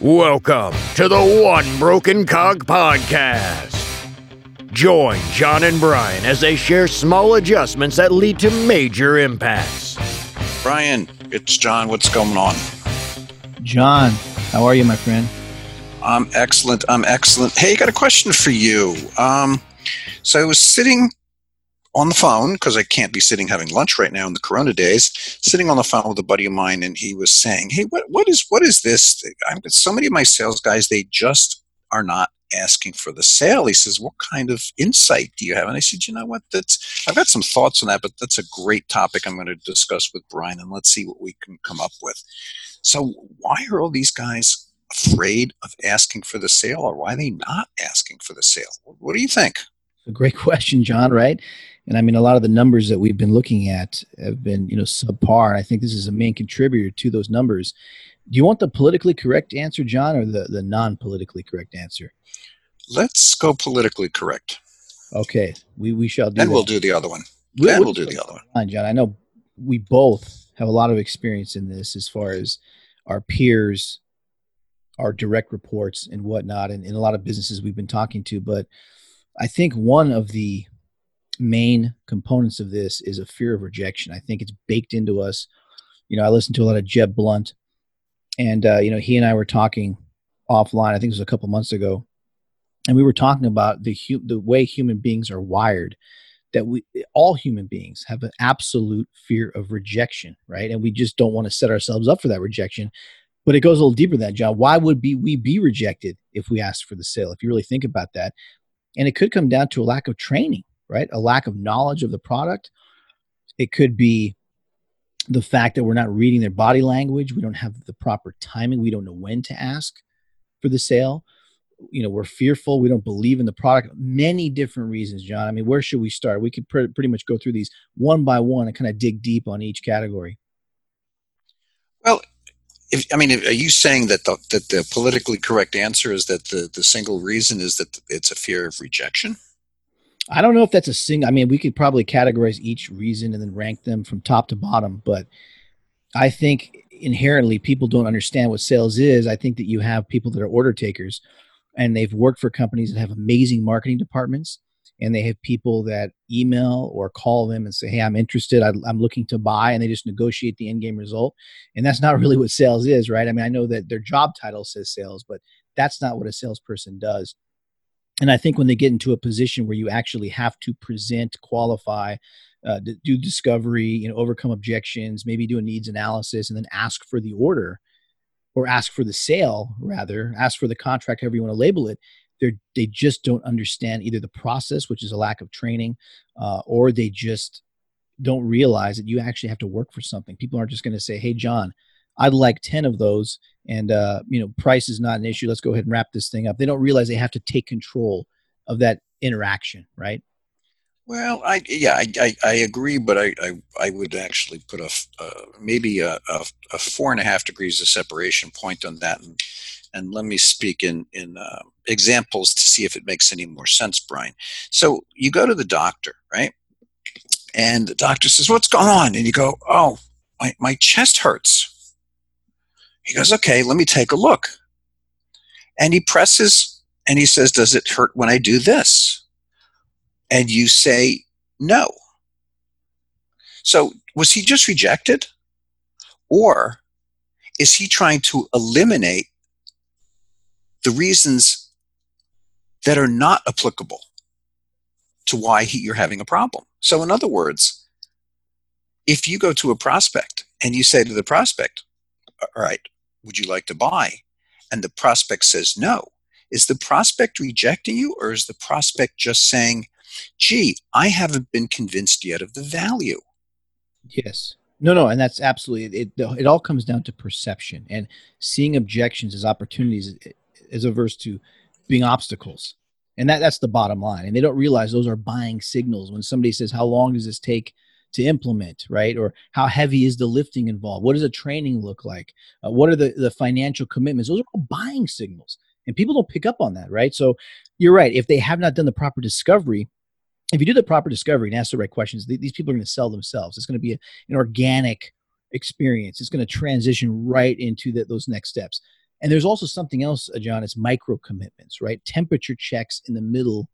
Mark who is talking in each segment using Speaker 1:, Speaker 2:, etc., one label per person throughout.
Speaker 1: Welcome to the One Broken Cog Podcast. Join John and Brian as they share small adjustments that lead to major impacts.
Speaker 2: Brian, it's John. What's going on?
Speaker 3: John, how are you, my friend?
Speaker 2: I'm excellent. I'm excellent. Hey, I got a question for you. Um, so I was sitting on the phone because I can't be sitting having lunch right now in the Corona days. Sitting on the phone with a buddy of mine, and he was saying, "Hey, what what is what is this? I'm, so many of my sales guys, they just are not asking for the sale." He says, "What kind of insight do you have?" And I said, "You know what? That's I've got some thoughts on that, but that's a great topic I'm going to discuss with Brian, and let's see what we can come up with." So, why are all these guys afraid of asking for the sale, or why are they not asking for the sale? What do you think?
Speaker 3: A great question, John. Right? And I mean, a lot of the numbers that we've been looking at have been, you know, subpar. I think this is a main contributor to those numbers. Do you want the politically correct answer, John, or the, the non politically correct answer?
Speaker 2: Let's go politically correct.
Speaker 3: Okay, we, we shall do
Speaker 2: Then
Speaker 3: that.
Speaker 2: we'll do the other one. Then we'll do the other one.
Speaker 3: John. I know we both have a lot of experience in this as far as our peers, our direct reports, and whatnot, and in a lot of businesses we've been talking to. But I think one of the main components of this is a fear of rejection. I think it's baked into us. You know, I listen to a lot of Jeb Blount, and uh, you know, he and I were talking offline. I think it was a couple months ago, and we were talking about the hu- the way human beings are wired. That we all human beings have an absolute fear of rejection, right? And we just don't want to set ourselves up for that rejection. But it goes a little deeper than that, John. Why would be we be rejected if we asked for the sale? If you really think about that, and it could come down to a lack of training right? A lack of knowledge of the product. It could be the fact that we're not reading their body language. We don't have the proper timing. We don't know when to ask for the sale. You know, we're fearful. We don't believe in the product. Many different reasons, John. I mean, where should we start? We could pr- pretty much go through these one by one and kind of dig deep on each category.
Speaker 2: Well, if, I mean, are you saying that the, that the politically correct answer is that the, the single reason is that it's a fear of rejection?
Speaker 3: I don't know if that's a single. I mean, we could probably categorize each reason and then rank them from top to bottom, but I think inherently people don't understand what sales is. I think that you have people that are order takers and they've worked for companies that have amazing marketing departments and they have people that email or call them and say, Hey, I'm interested. I, am looking to buy. And they just negotiate the end game result. And that's not really what sales is, right? I mean, I know that their job title says sales, but that's not what a salesperson does and I think when they get into a position where you actually have to present, qualify, uh, do discovery, you know, overcome objections, maybe do a needs analysis, and then ask for the order, or ask for the sale, rather, ask for the contract, however you want to label it. They they just don't understand either the process, which is a lack of training, uh, or they just don't realize that you actually have to work for something. People aren't just going to say, "Hey, John, I'd like 10 of those and uh, you know price is not an issue. Let's go ahead and wrap this thing up. They don't realize they have to take control of that interaction right?
Speaker 2: Well i yeah i i, I agree but I, I, I would actually put a uh, maybe a, a, a, four and a half degrees of separation point on that and and let me speak in in uh, examples to see if it makes any more sense brian. So you go to the doctor right? And the doctor says what's going on? And you go oh my, my chest hurts he goes, okay, let me take a look. And he presses and he says, Does it hurt when I do this? And you say, No. So was he just rejected? Or is he trying to eliminate the reasons that are not applicable to why he, you're having a problem? So, in other words, if you go to a prospect and you say to the prospect, all right, would you like to buy? And the prospect says no. Is the prospect rejecting you or is the prospect just saying, gee, I haven't been convinced yet of the value?
Speaker 3: Yes. No, no, and that's absolutely it. It all comes down to perception and seeing objections as opportunities, as averse to being obstacles, and that that's the bottom line. And they don't realize those are buying signals. When somebody says, "How long does this take to implement, right? Or how heavy is the lifting involved? What does the training look like? Uh, what are the, the financial commitments? Those are all buying signals. And people don't pick up on that, right? So you're right. If they have not done the proper discovery, if you do the proper discovery and ask the right questions, th- these people are going to sell themselves. It's going to be a, an organic experience. It's going to transition right into the, those next steps. And there's also something else, John. It's micro commitments, right? Temperature checks in the middle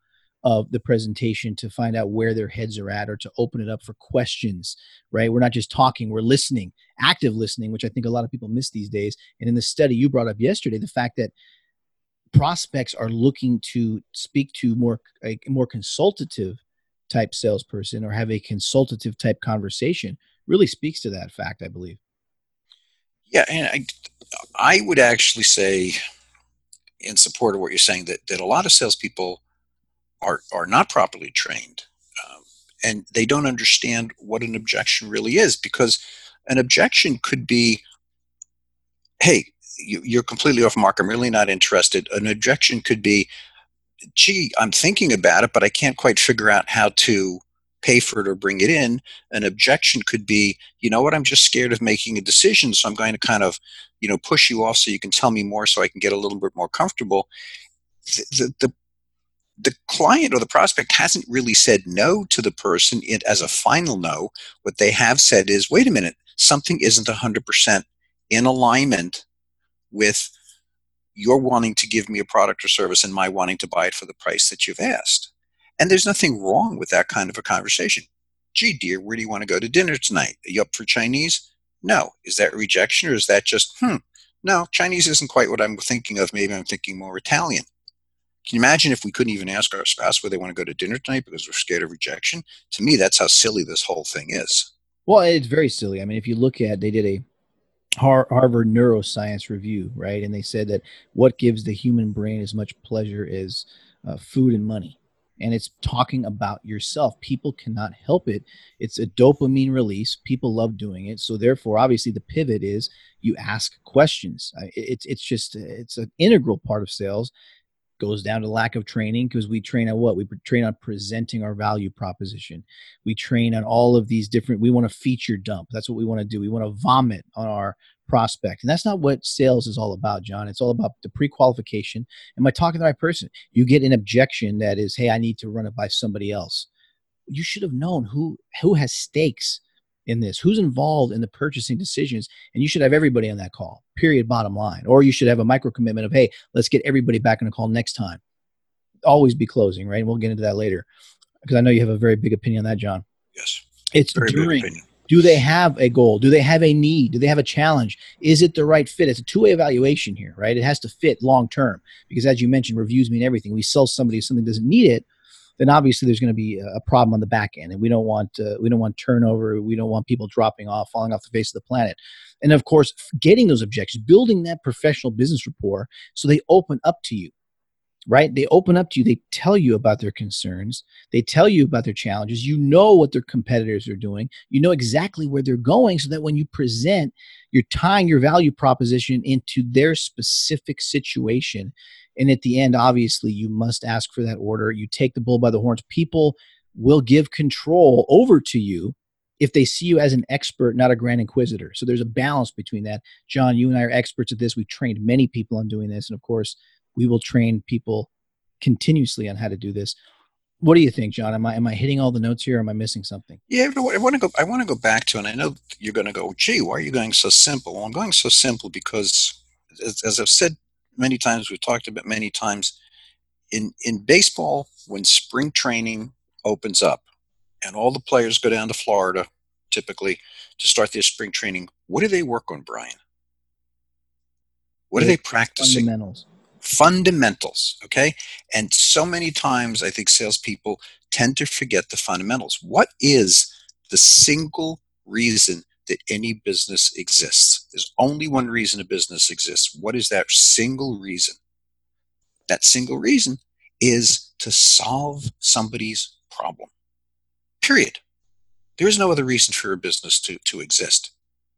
Speaker 3: of the presentation to find out where their heads are at or to open it up for questions, right? We're not just talking, we're listening, active listening, which I think a lot of people miss these days. And in the study you brought up yesterday, the fact that prospects are looking to speak to more a more consultative type salesperson or have a consultative type conversation really speaks to that fact, I believe.
Speaker 2: Yeah, and I, I would actually say, in support of what you're saying, that that a lot of salespeople are are not properly trained, um, and they don't understand what an objection really is because an objection could be, "Hey, you, are completely off mark. I'm really not interested." An objection could be, "Gee, I'm thinking about it, but I can't quite figure out how to." pay for it or bring it in. An objection could be, you know what, I'm just scared of making a decision, so I'm going to kind of, you know, push you off so you can tell me more so I can get a little bit more comfortable. The, the, the client or the prospect hasn't really said no to the person it, as a final no. What they have said is, wait a minute, something isn't 100% in alignment with your wanting to give me a product or service and my wanting to buy it for the price that you've asked. And there's nothing wrong with that kind of a conversation. Gee, dear, where do you want to go to dinner tonight? Are you up for Chinese? No. Is that rejection or is that just, hmm, no, Chinese isn't quite what I'm thinking of. Maybe I'm thinking more Italian. Can you imagine if we couldn't even ask our spouse where they want to go to dinner tonight because we're scared of rejection? To me, that's how silly this whole thing is.
Speaker 3: Well, it's very silly. I mean, if you look at, they did a Harvard neuroscience review, right? And they said that what gives the human brain as much pleasure as uh, food and money. And it's talking about yourself. People cannot help it. It's a dopamine release. People love doing it. So therefore, obviously, the pivot is you ask questions. It's it's just it's an integral part of sales goes down to lack of training because we train on what? We train on presenting our value proposition. We train on all of these different we want to feature dump. That's what we want to do. We want to vomit on our prospect. And that's not what sales is all about john. It's all about the pre-qualification. Am i talking to the right person? You get an objection that is hey i need to run it by somebody else. You should have known who who has stakes in this? Who's involved in the purchasing decisions? And you should have everybody on that call, period, bottom line. Or you should have a micro commitment of, hey, let's get everybody back on the call next time. Always be closing, right? And we'll get into that later because I know you have a very big opinion on that, John.
Speaker 2: Yes.
Speaker 3: It's very during. Do they have a goal? Do they have a need? Do they have a challenge? Is it the right fit? It's a two way evaluation here, right? It has to fit long term because, as you mentioned, reviews mean everything. We sell somebody something doesn't need it then obviously there's going to be a problem on the back end, and we don't want uh, we don't want turnover. We don't want people dropping off, falling off the face of the planet. And of course, getting those objections, building that professional business rapport, so they open up to you right? They open up to you, they tell you about their concerns, they tell you about their challenges. You know what their competitors are doing, you know exactly where they're going, so that when you present, you're tying your value proposition into their specific situation and at the end, obviously, you must ask for that order. You take the bull by the horns. People will give control over to you if they see you as an expert, not a grand inquisitor. So there's a balance between that. John, you and I are experts at this. We've trained many people on doing this. And of course, we will train people continuously on how to do this. What do you think, John? Am I am I hitting all the notes here? Or am I missing something?
Speaker 2: Yeah, I want to go. I want to go back to, and I know you're going to go. Gee, why are you going so simple? Well, I'm going so simple because, as, as I've said many times, we've talked about many times. In in baseball, when spring training opens up, and all the players go down to Florida, typically to start their spring training, what do they work on, Brian? What are they practicing?
Speaker 3: Fundamentals.
Speaker 2: Fundamentals. Okay. And so many times, I think salespeople tend to forget the fundamentals. What is the single reason that any business exists. There's only one reason a business exists. What is that single reason? That single reason is to solve somebody's problem. Period. There is no other reason for a business to, to exist.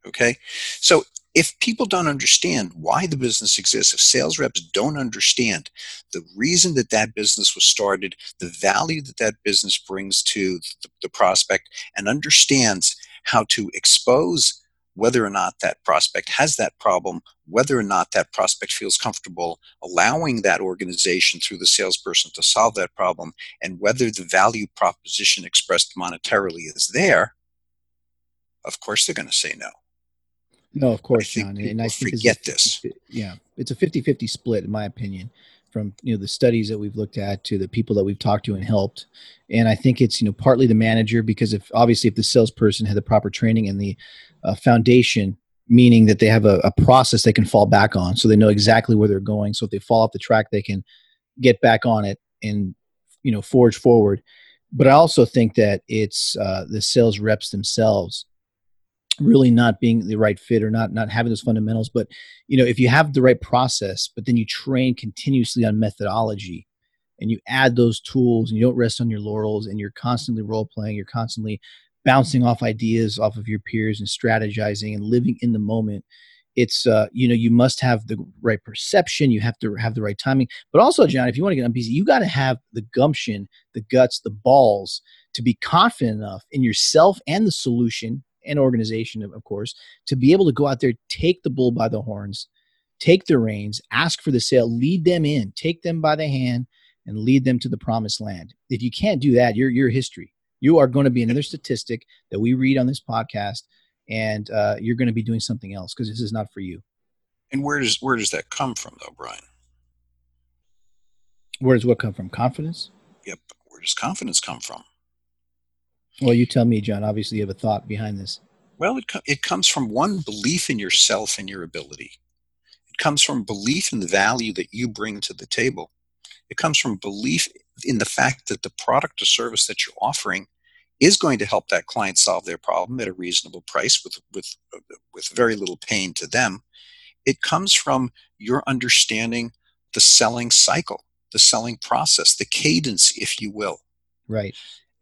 Speaker 2: Okay? So if people don't understand why the business exists, if sales reps don't understand the reason that that business was started, the value that that business brings to the, the prospect, and understands how to expose whether or not that prospect has that problem, whether or not that prospect feels comfortable allowing that organization through the salesperson to solve that problem, and whether the value proposition expressed monetarily is there, of course they're going to say no.
Speaker 3: No, of course, John. And I
Speaker 2: forget this.
Speaker 3: Yeah, it's a 50-50 split, in my opinion, from you know the studies that we've looked at to the people that we've talked to and helped. And I think it's you know partly the manager because if obviously if the salesperson had the proper training and the uh, foundation, meaning that they have a, a process they can fall back on, so they know exactly where they're going. So if they fall off the track, they can get back on it and you know forge forward. But I also think that it's uh, the sales reps themselves really not being the right fit or not not having those fundamentals but you know if you have the right process but then you train continuously on methodology and you add those tools and you don't rest on your laurels and you're constantly role playing you're constantly bouncing off ideas off of your peers and strategizing and living in the moment it's uh you know you must have the right perception you have to have the right timing. But also john if you want to get on busy you got to have the gumption the guts the balls to be confident enough in yourself and the solution and organization, of course, to be able to go out there, take the bull by the horns, take the reins, ask for the sale, lead them in, take them by the hand, and lead them to the promised land. If you can't do that, you're, you're history. You are going to be another statistic that we read on this podcast, and uh, you're going to be doing something else because this is not for you.
Speaker 2: And where does where does that come from, though, Brian?
Speaker 3: Where does what come from? Confidence.
Speaker 2: Yep. Where does confidence come from?
Speaker 3: Well, you tell me, John. Obviously, you have a thought behind this.
Speaker 2: Well, it, it comes from one belief in yourself and your ability. It comes from belief in the value that you bring to the table. It comes from belief in the fact that the product or service that you're offering is going to help that client solve their problem at a reasonable price with, with, with very little pain to them. It comes from your understanding the selling cycle, the selling process, the cadence, if you will.
Speaker 3: Right.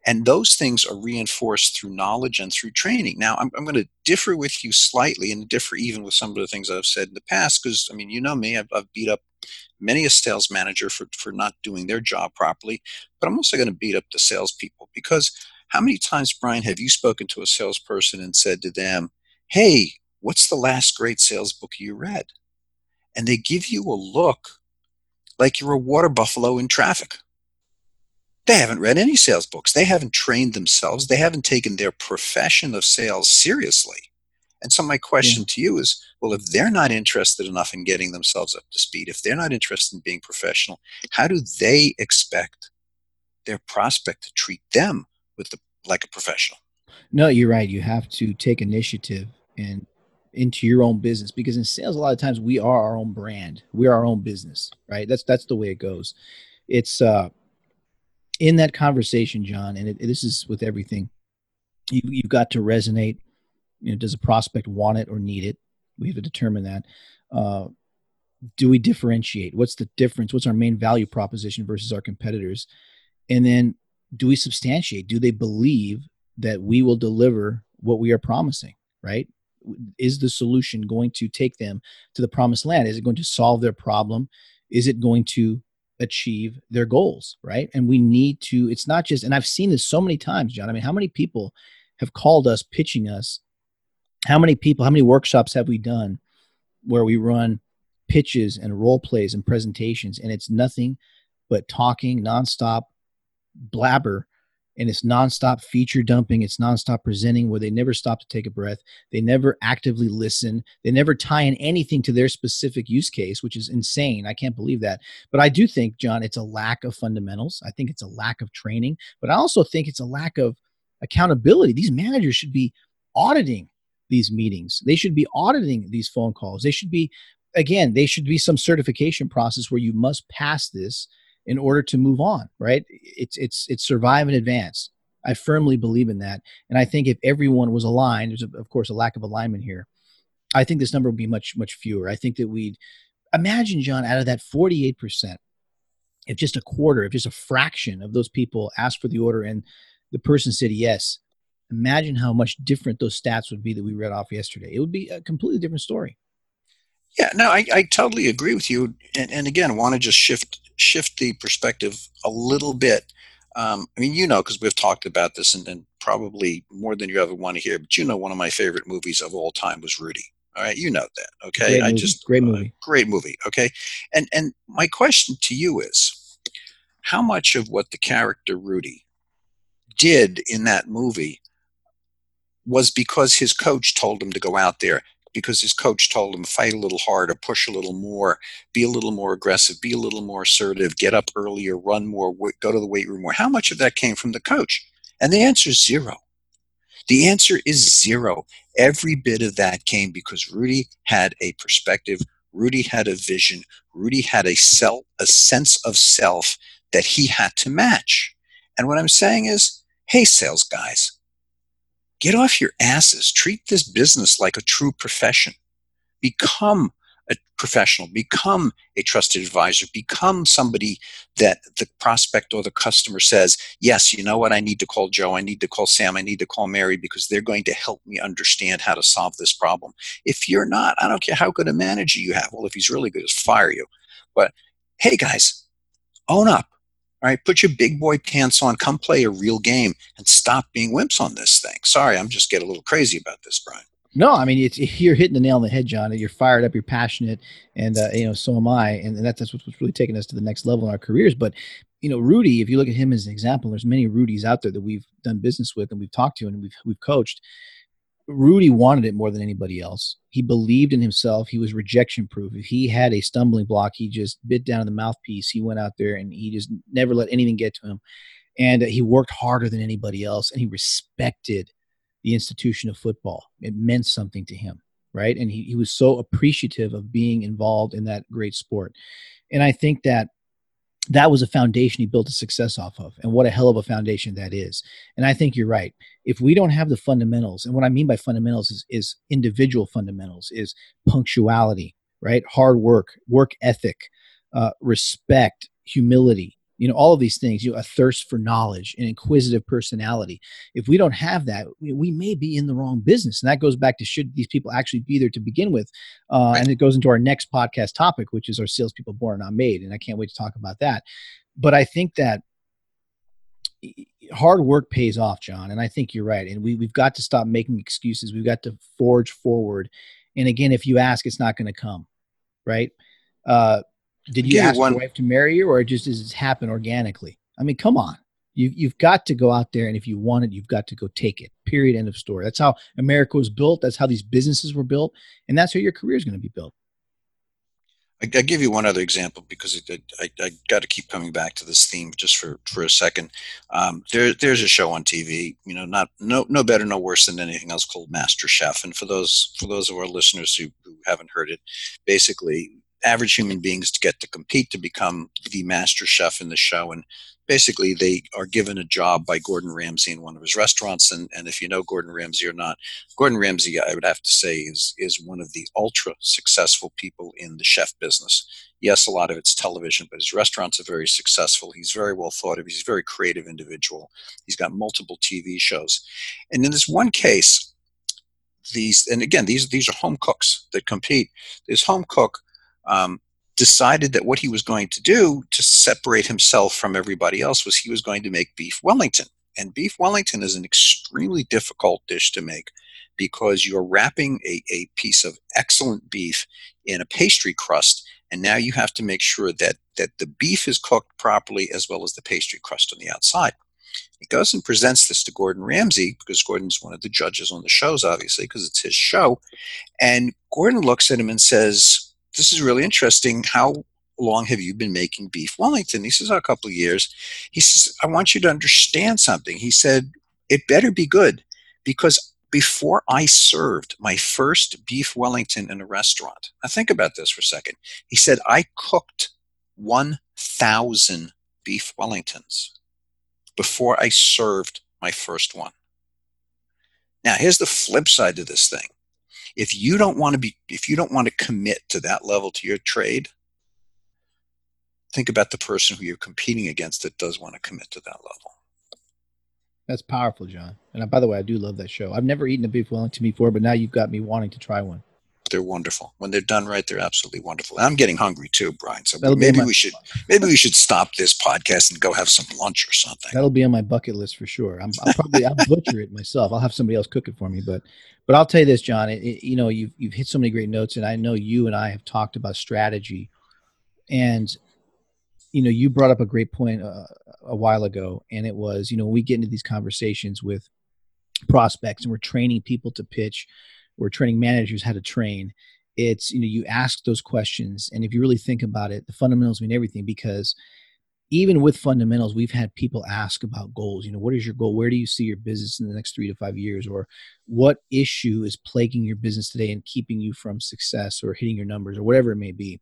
Speaker 2: And those things are reinforced through knowledge and through training. Now, I'm, I'm going to differ with you slightly and differ even with some of the things I've said in the past because, I mean, you know me, I've, I've beat up many a sales manager for, for not doing their job properly, but I'm also going to beat up the salespeople because how many times, Brian, have you spoken to a salesperson and said to them, Hey, what's the last great sales book you read? And they give you a look like you're a water buffalo in traffic they haven't read any sales books. They haven't trained themselves. They haven't taken their profession of sales seriously. And so, my question yeah. to you is well, if they're not interested enough in getting themselves up to speed, if they're not interested in being professional, how do they expect their prospect to treat them with the, like a professional?
Speaker 3: No, you're right. You have to take initiative and into your own business because in sales a lot of times we are our own brand we are our own business right that's that's the way it goes it's uh in that conversation, John, and it, this is with everything, you, you've got to resonate. You know, does a prospect want it or need it? We have to determine that. Uh, do we differentiate? What's the difference? What's our main value proposition versus our competitors? And then do we substantiate? Do they believe that we will deliver what we are promising? Right? Is the solution going to take them to the promised land? Is it going to solve their problem? Is it going to achieve their goals, right? And we need to, it's not just, and I've seen this so many times, John. I mean, how many people have called us, pitching us? How many people, how many workshops have we done where we run pitches and role plays and presentations, and it's nothing but talking nonstop blabber and it's nonstop feature dumping. It's nonstop presenting where they never stop to take a breath. They never actively listen. They never tie in anything to their specific use case, which is insane. I can't believe that. But I do think, John, it's a lack of fundamentals. I think it's a lack of training, but I also think it's a lack of accountability. These managers should be auditing these meetings. They should be auditing these phone calls. They should be, again, they should be some certification process where you must pass this in order to move on right? It's it's it's survive and advance. I firmly believe in that. And i think if everyone was aligned there's of course a lack of alignment here i think this number would be much much fewer. I think that we'd imagine john out of that 48% if just a quarter if just a fraction of those people asked for the order and the person said yes imagine how much different those stats would be that we read off yesterday. It would be a completely different story
Speaker 2: yeah, no, I, I totally agree with you. And, and again, want to just shift shift the perspective a little bit. Um, I mean, you know, because we've talked about this, and, and probably more than you ever want to hear. But you know, one of my favorite movies of all time was Rudy. All right, you know that. Okay,
Speaker 3: great I just great uh, movie,
Speaker 2: uh, great movie. Okay, and and my question to you is, how much of what the character Rudy did in that movie was because his coach told him to go out there because his coach told him fight a little harder, push a little more, be a little more aggressive, be a little more assertive, get up earlier, run more, go to the weight room more. How much of that came from the coach? And the answer is zero. The answer is zero. Every bit of that came because Rudy had a perspective, Rudy had a vision, Rudy had a self, a sense of self that he had to match. And what I'm saying is, hey, sales guys, get off your asses. Treat this business like a true profession. Become a professional, become a trusted advisor, become somebody that the prospect or the customer says, Yes, you know what? I need to call Joe, I need to call Sam, I need to call Mary because they're going to help me understand how to solve this problem. If you're not, I don't care how good a manager you have. Well, if he's really good, just fire you. But hey, guys, own up. All right, put your big boy pants on, come play a real game, and stop being wimps on this thing. Sorry, I'm just getting a little crazy about this, Brian.
Speaker 3: No, I mean it's you're hitting the nail on the head, John. You're fired up, you're passionate, and uh, you know so am I, and, and that's, that's what's really taking us to the next level in our careers. But you know, Rudy, if you look at him as an example, there's many Rudys out there that we've done business with and we've talked to and we've we've coached. Rudy wanted it more than anybody else. He believed in himself. He was rejection proof. If he had a stumbling block, he just bit down at the mouthpiece. He went out there and he just never let anything get to him. And uh, he worked harder than anybody else and he respected the institution of football. It meant something to him, right? And he, he was so appreciative of being involved in that great sport. And I think that that was a foundation he built a success off of and what a hell of a foundation that is. And i think you're right. If we don't have the fundamentals and what i mean by fundamentals is, is individual fundamentals is punctuality right? Hard work work ethic uh, respect humility you know all of these things you know a thirst for knowledge an inquisitive personality. If we don't have that we, we, may be in the wrong business. And that goes back to should these people actually be there to begin with uh, and it goes into our next podcast topic which is our salespeople born not made. And i can't wait to talk about that. But i think that hard work pays off john and i think you're right. And we, we've got to stop making excuses. We've got to forge forward. And again if you ask it's not going to come right? Uh, did you ask one. your wife to marry you, or just does it happen organically? I mean, come on. You, you've got to go out there, and if you want it, you've got to go take it. Period. End of story. That's how America was built. That's how these businesses were built, and that's how your career is going to be built.
Speaker 2: I, will give you one other example because it, I, I got to keep coming back to this theme just for, for a second. Um, there, there's a show on TV, you know, not no no better, no worse than anything else called Master Chef. And for those for those of our listeners who, who haven't heard it, basically average human beings to get to compete to become the master chef in the show. And basically, they are given a job by Gordon Ramsay in one of his restaurants. And, and if you know Gordon Ramsay or not, Gordon Ramsay, I would have to say, is, is one of the ultra successful people in the chef business. Yes, a lot of it's television, but his restaurants are very successful. He's very well thought of. He's a very creative individual. He's got multiple TV shows. And in this one case, these and again these these are home cooks that compete. This home cook um, decided that what he was going to do to separate himself from everybody else was he was going to make beef Wellington. And beef Wellington is an extremely difficult dish to make because you're wrapping a, a piece of excellent beef in a pastry crust. And now you have to make sure that, that the beef is cooked properly as well as the pastry crust on the outside. He goes and presents this to Gordon Ramsay because Gordon's one of the judges on the shows, obviously, because it's his show. And Gordon looks at him and says, this is really interesting. How long have you been making beef Wellington? He says, a couple of years. He says, I want you to understand something. He said, it better be good because before I served my first beef Wellington in a restaurant, now think about this for a second. He said, I cooked 1,000 beef Wellingtons before I served my first one. Now, here's the flip side to this thing if you don't want to be if you don't want to commit to that level to your trade think about the person who you're competing against that does want to commit to that level.
Speaker 3: That's powerful john. And by the way i do love that show. I've never eaten a beef wellington before but now you've got me wanting to try one
Speaker 2: they're wonderful. When they're done right, they're absolutely wonderful. I'm getting hungry too, Brian. So That'll maybe we should maybe we should stop this podcast and go have some lunch or something.
Speaker 3: That'll be on my bucket list for sure. I'm I'll probably I'll butcher it myself. I'll have somebody else cook it for me. But but I'll tell you this, John. It, it, you know you've you've hit so many great notes, and I know you and I have talked about strategy, and you know you brought up a great point uh, a while ago, and it was you know we get into these conversations with prospects and we're training people to pitch we're training managers how to train it's you know you ask those questions and if you really think about it the fundamentals mean everything because even with fundamentals we've had people ask about goals you know what is your goal? Where do you see your business in the next three to five years? or what issue is plaguing your business today and keeping you from success or hitting your numbers? or whatever it may be.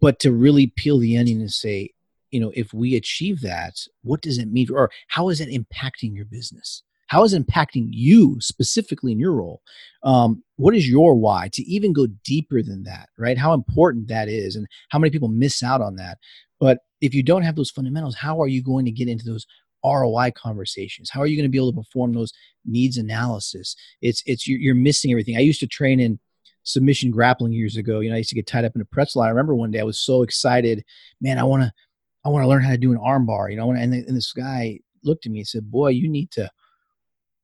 Speaker 3: But to really peel the onion and say you know if we achieve that what does it mean or how is it impacting your business how is it impacting you specifically in your role? Um, what is your why to even go deeper than that right? How important that is and how many people miss out on that. But if you don't have those fundamentals how are you going to get into those roi conversations? How are you going to be able to perform those needs analysis? It's it's you're, you're missing everything. I used to train in submission grappling years ago. You know i used to get tied up in a pretzel. I remember one day i was so excited man i want to i want to learn how to do an armbar you know and, and this guy looked at me and said boy you need to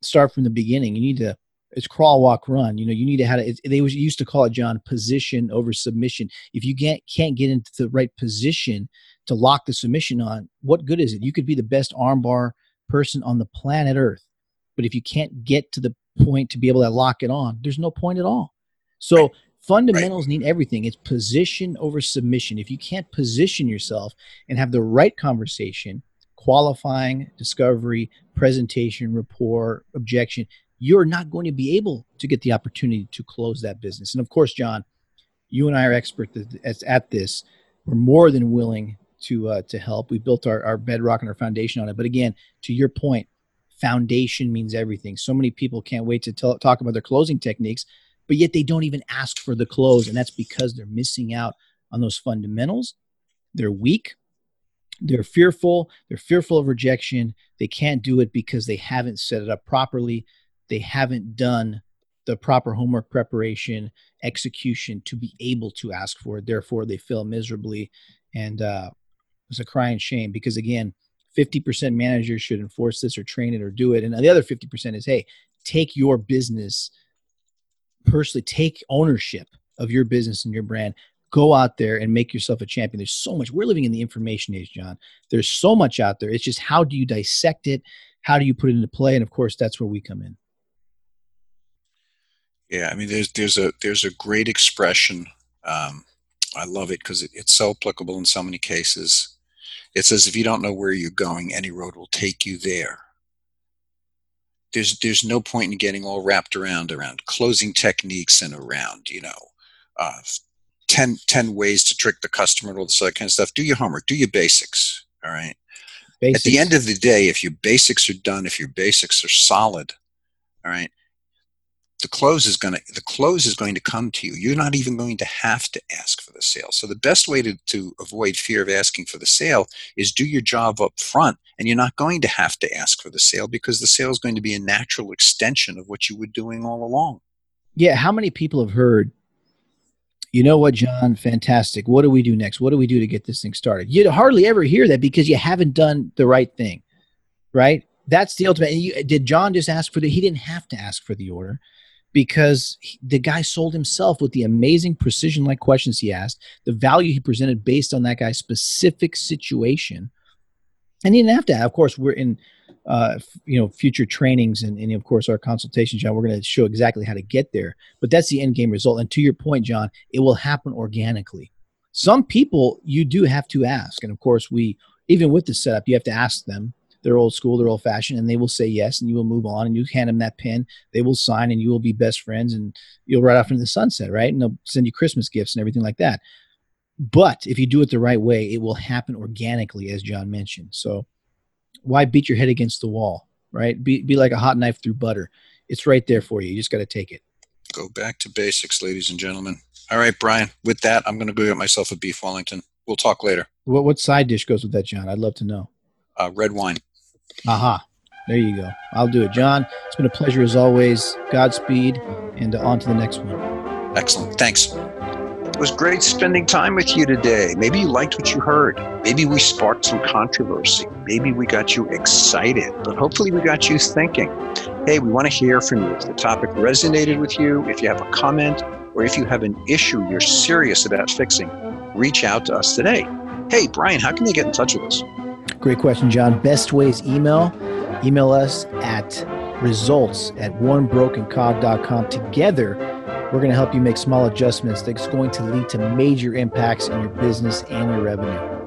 Speaker 3: start from the beginning. You need to it's crawl, walk, run. You know, you need to have it. They was used to call it John position over submission. If you can't can't get into the right position to lock the submission on, what good is it? You could be the best armbar person on the planet Earth, but if you can't get to the point to be able to lock it on, there's no point at all. So right. fundamentals right. need everything. It's position over submission. If you can't position yourself and have the right conversation, qualifying, discovery, presentation, rapport, objection, you're not going to be able to get the opportunity to close that business. And of course, John, you and I are experts at this. We're more than willing to uh, to help. We built our, our bedrock and our foundation on it. But again, to your point, foundation means everything. So many people can't wait to talk about their closing techniques, but yet they don't even ask for the close, and that's because they're missing out on those fundamentals. They're weak they're fearful. They're fearful of rejection. They can't do it because they haven't set it up properly. They haven't done the proper homework preparation execution to be able to ask for it. Therefore they fail miserably. And uh, it's a crying shame because again 50% managers should enforce this or train it or do it. And the other 50% is hey take your business personally. Take ownership of your business and your brand go out there and make yourself a champion. There's so much. We're living in the information age, John. There's so much out there. It's just how do you dissect it? How do you put it into play? And of course, that's where we come in.
Speaker 2: Yeah, I mean, there's there's a there's a great expression. Um, I love it because it, it's so applicable in so many cases. It says, "If you don't know where you're going, any road will take you there." There's there's no point in getting all wrapped around around closing techniques and around you know uh, 10, 10 ways to trick the customer and all this other kind of stuff. Do your homework, do your basics. All right. Basics. At the end of the day, if your basics are done, if your basics are solid, all right, the close is going to the close is going to come to you. You're not even going to have to ask for the sale. So the best way to, to avoid fear of asking for the sale is do your job up front, and you're not going to have to ask for the sale because the sale is going to be a natural extension of what you were doing all along.
Speaker 3: Yeah, how many people have heard you know what, John? Fantastic. What do we do next? What do we do to get this thing started? You'd hardly ever hear that because you haven't done the right thing, right? That's the ultimate. You, did John just ask for the? He didn't have to ask for the order because he, the guy sold himself with the amazing precision like questions he asked, the value he presented based on that guy's specific situation. And you didn't have to. Of course, we're in uh, you know future trainings and, and of course our consultations john we're going to show exactly how to get there but that's the end game result. And to your point john it will happen organically. Some people you do have to ask and of course we even with the setup you have to ask them. They're old school they're old fashioned and they will say yes and you will move on and you hand them that pen they will sign and you will be best friends and you'll ride off into the sunset right? And they'll send you christmas gifts and everything like that but if you do it the right way it will happen organically as john mentioned so why beat your head against the wall, right? Be, be like a hot knife through butter. It's right there for you. You just got to take it.
Speaker 2: Go back to basics, ladies and gentlemen. All right, Brian. With that, I'm going to go get myself a beef Wellington. We'll talk later.
Speaker 3: What what side dish goes with that, John? I'd love to know.
Speaker 2: Uh, red wine.
Speaker 3: Aha. There you go. I'll do it, John. It's been a pleasure as always. Godspeed, and on to the next one.
Speaker 2: Excellent. Thanks. It was great spending time with you today. Maybe you liked what you heard. Maybe we sparked some controversy. Maybe we got you excited, but hopefully we got you thinking. Hey, we want to hear from you. If the topic resonated with you, if you have a comment, or if you have an issue you're serious about fixing, reach out to us today. Hey, Brian, how can they get in touch with us?
Speaker 3: Great question, John. Best ways email. Email us at results at onebrokencog.com. Together, We're going to help you make small adjustments that's going to lead to major impacts in your business and your revenue.